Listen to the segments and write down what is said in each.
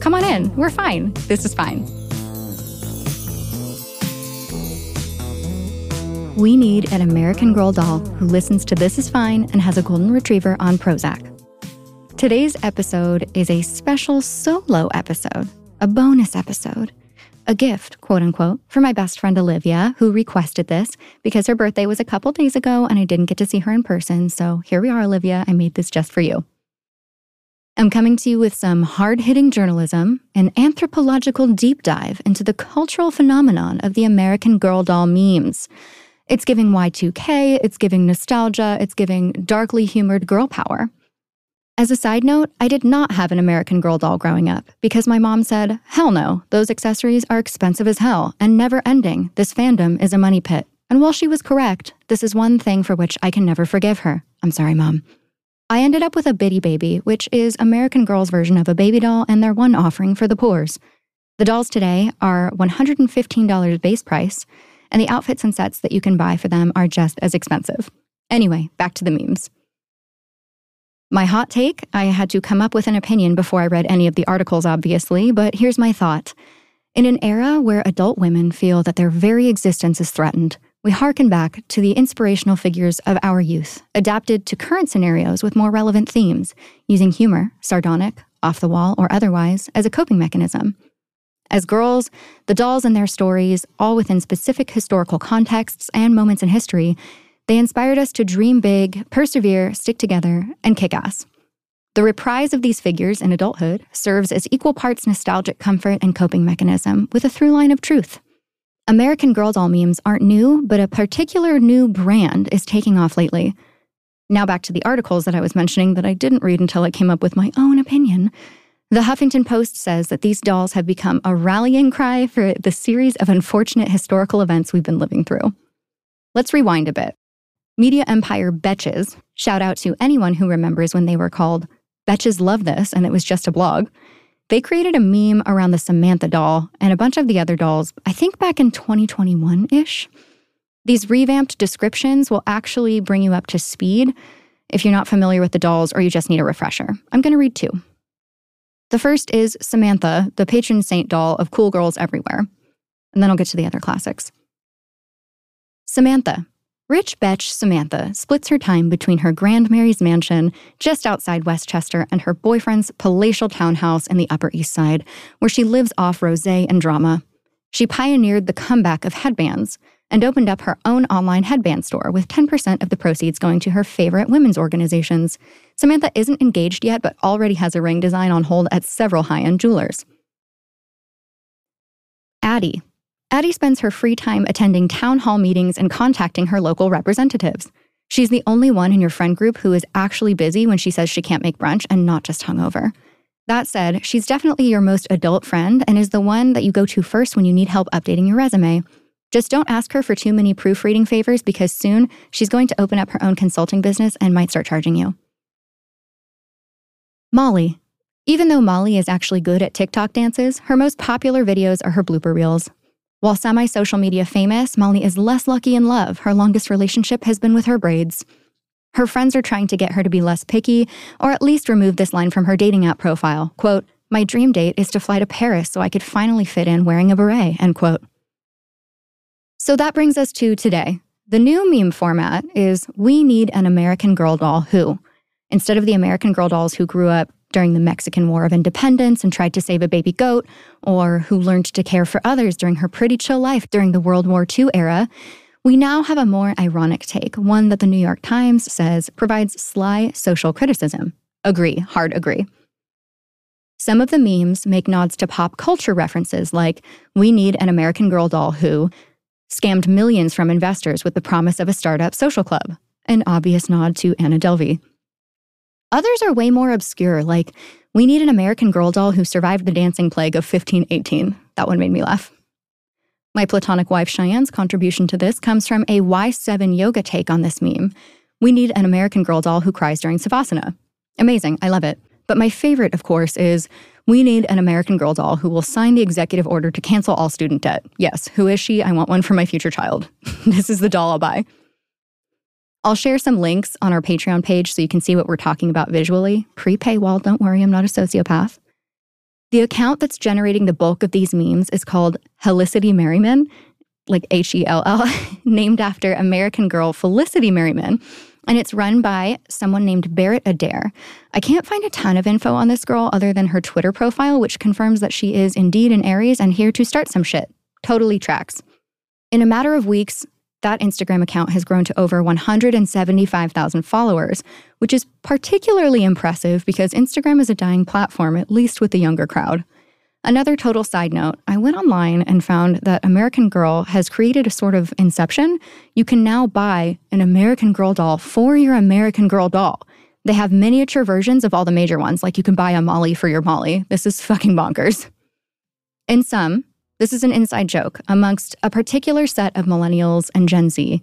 Come on in. We're fine. This is fine. We need an American Girl doll who listens to This Is Fine and has a golden retriever on Prozac. Today's episode is a special solo episode, a bonus episode, a gift, quote unquote, for my best friend Olivia, who requested this because her birthday was a couple days ago and I didn't get to see her in person. So here we are, Olivia. I made this just for you. I'm coming to you with some hard hitting journalism, an anthropological deep dive into the cultural phenomenon of the American Girl doll memes. It's giving Y2K, it's giving nostalgia, it's giving darkly humored girl power. As a side note, I did not have an American Girl doll growing up because my mom said, hell no, those accessories are expensive as hell and never ending. This fandom is a money pit. And while she was correct, this is one thing for which I can never forgive her. I'm sorry, mom. I ended up with a Bitty Baby, which is American Girl's version of a baby doll and their one offering for the poors. The dolls today are $115 base price, and the outfits and sets that you can buy for them are just as expensive. Anyway, back to the memes. My hot take I had to come up with an opinion before I read any of the articles, obviously, but here's my thought. In an era where adult women feel that their very existence is threatened, we hearken back to the inspirational figures of our youth, adapted to current scenarios with more relevant themes, using humor, sardonic, off the wall, or otherwise, as a coping mechanism. As girls, the dolls and their stories, all within specific historical contexts and moments in history, they inspired us to dream big, persevere, stick together, and kick ass. The reprise of these figures in adulthood serves as equal parts nostalgic comfort and coping mechanism with a through line of truth. American Girl doll memes aren't new, but a particular new brand is taking off lately. Now back to the articles that I was mentioning that I didn't read until I came up with my own opinion. The Huffington Post says that these dolls have become a rallying cry for the series of unfortunate historical events we've been living through. Let's rewind a bit. Media empire Betches, shout out to anyone who remembers when they were called Betches Love This and it was just a blog. They created a meme around the Samantha doll and a bunch of the other dolls, I think back in 2021 ish. These revamped descriptions will actually bring you up to speed if you're not familiar with the dolls or you just need a refresher. I'm going to read two. The first is Samantha, the patron saint doll of cool girls everywhere. And then I'll get to the other classics. Samantha. Rich Betch Samantha splits her time between her Grandmary's mansion just outside Westchester and her boyfriend's palatial townhouse in the Upper East Side, where she lives off rosé and drama. She pioneered the comeback of headbands and opened up her own online headband store with 10% of the proceeds going to her favorite women's organizations. Samantha isn't engaged yet, but already has a ring design on hold at several high end jewelers. Addie. Addie spends her free time attending town hall meetings and contacting her local representatives. She's the only one in your friend group who is actually busy when she says she can't make brunch and not just hungover. That said, she's definitely your most adult friend and is the one that you go to first when you need help updating your resume. Just don't ask her for too many proofreading favors because soon she's going to open up her own consulting business and might start charging you. Molly. Even though Molly is actually good at TikTok dances, her most popular videos are her blooper reels. While semi social media famous, Molly is less lucky in love. Her longest relationship has been with her braids. Her friends are trying to get her to be less picky, or at least remove this line from her dating app profile. Quote, My dream date is to fly to Paris so I could finally fit in wearing a beret, end quote. So that brings us to today. The new meme format is We Need an American Girl Doll Who. Instead of the American Girl dolls who grew up during the Mexican War of Independence and tried to save a baby goat, or who learned to care for others during her pretty chill life during the World War II era, we now have a more ironic take, one that the New York Times says provides sly social criticism. Agree, hard agree. Some of the memes make nods to pop culture references like, we need an American Girl doll who scammed millions from investors with the promise of a startup social club, an obvious nod to Anna Delvey. Others are way more obscure, like, We need an American Girl doll who survived the dancing plague of 1518. That one made me laugh. My platonic wife Cheyenne's contribution to this comes from a Y7 yoga take on this meme. We need an American Girl doll who cries during Savasana. Amazing, I love it. But my favorite, of course, is we need an American Girl doll who will sign the executive order to cancel all student debt. Yes, who is she? I want one for my future child. this is the doll I'll buy. I'll share some links on our Patreon page so you can see what we're talking about visually. Pre paywall, don't worry, I'm not a sociopath. The account that's generating the bulk of these memes is called Hellicity Merriman, like H E L L, named after American girl Felicity Merriman. And it's run by someone named Barrett Adair. I can't find a ton of info on this girl other than her Twitter profile, which confirms that she is indeed an Aries and here to start some shit. Totally tracks. In a matter of weeks, that Instagram account has grown to over 175,000 followers, which is particularly impressive because Instagram is a dying platform, at least with the younger crowd. Another total side note I went online and found that American Girl has created a sort of inception. You can now buy an American Girl doll for your American Girl doll. They have miniature versions of all the major ones, like you can buy a Molly for your Molly. This is fucking bonkers. In sum, this is an inside joke amongst a particular set of millennials and Gen Z,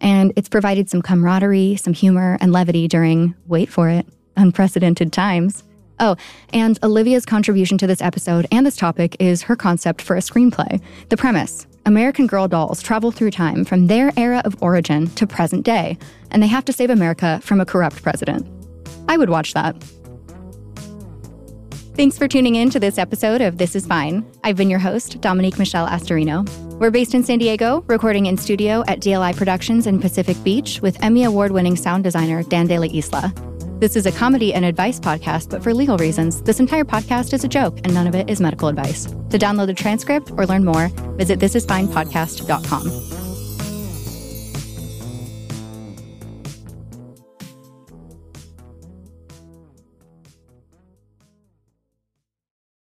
and it's provided some camaraderie, some humor, and levity during, wait for it, unprecedented times. Oh, and Olivia's contribution to this episode and this topic is her concept for a screenplay. The premise American Girl dolls travel through time from their era of origin to present day, and they have to save America from a corrupt president. I would watch that. Thanks for tuning in to this episode of This Is Fine. I've been your host, Dominique Michelle Astorino. We're based in San Diego, recording in studio at DLI Productions in Pacific Beach with Emmy Award winning sound designer Dan De La Isla. This is a comedy and advice podcast, but for legal reasons, this entire podcast is a joke and none of it is medical advice. To download the transcript or learn more, visit thisisfinepodcast.com.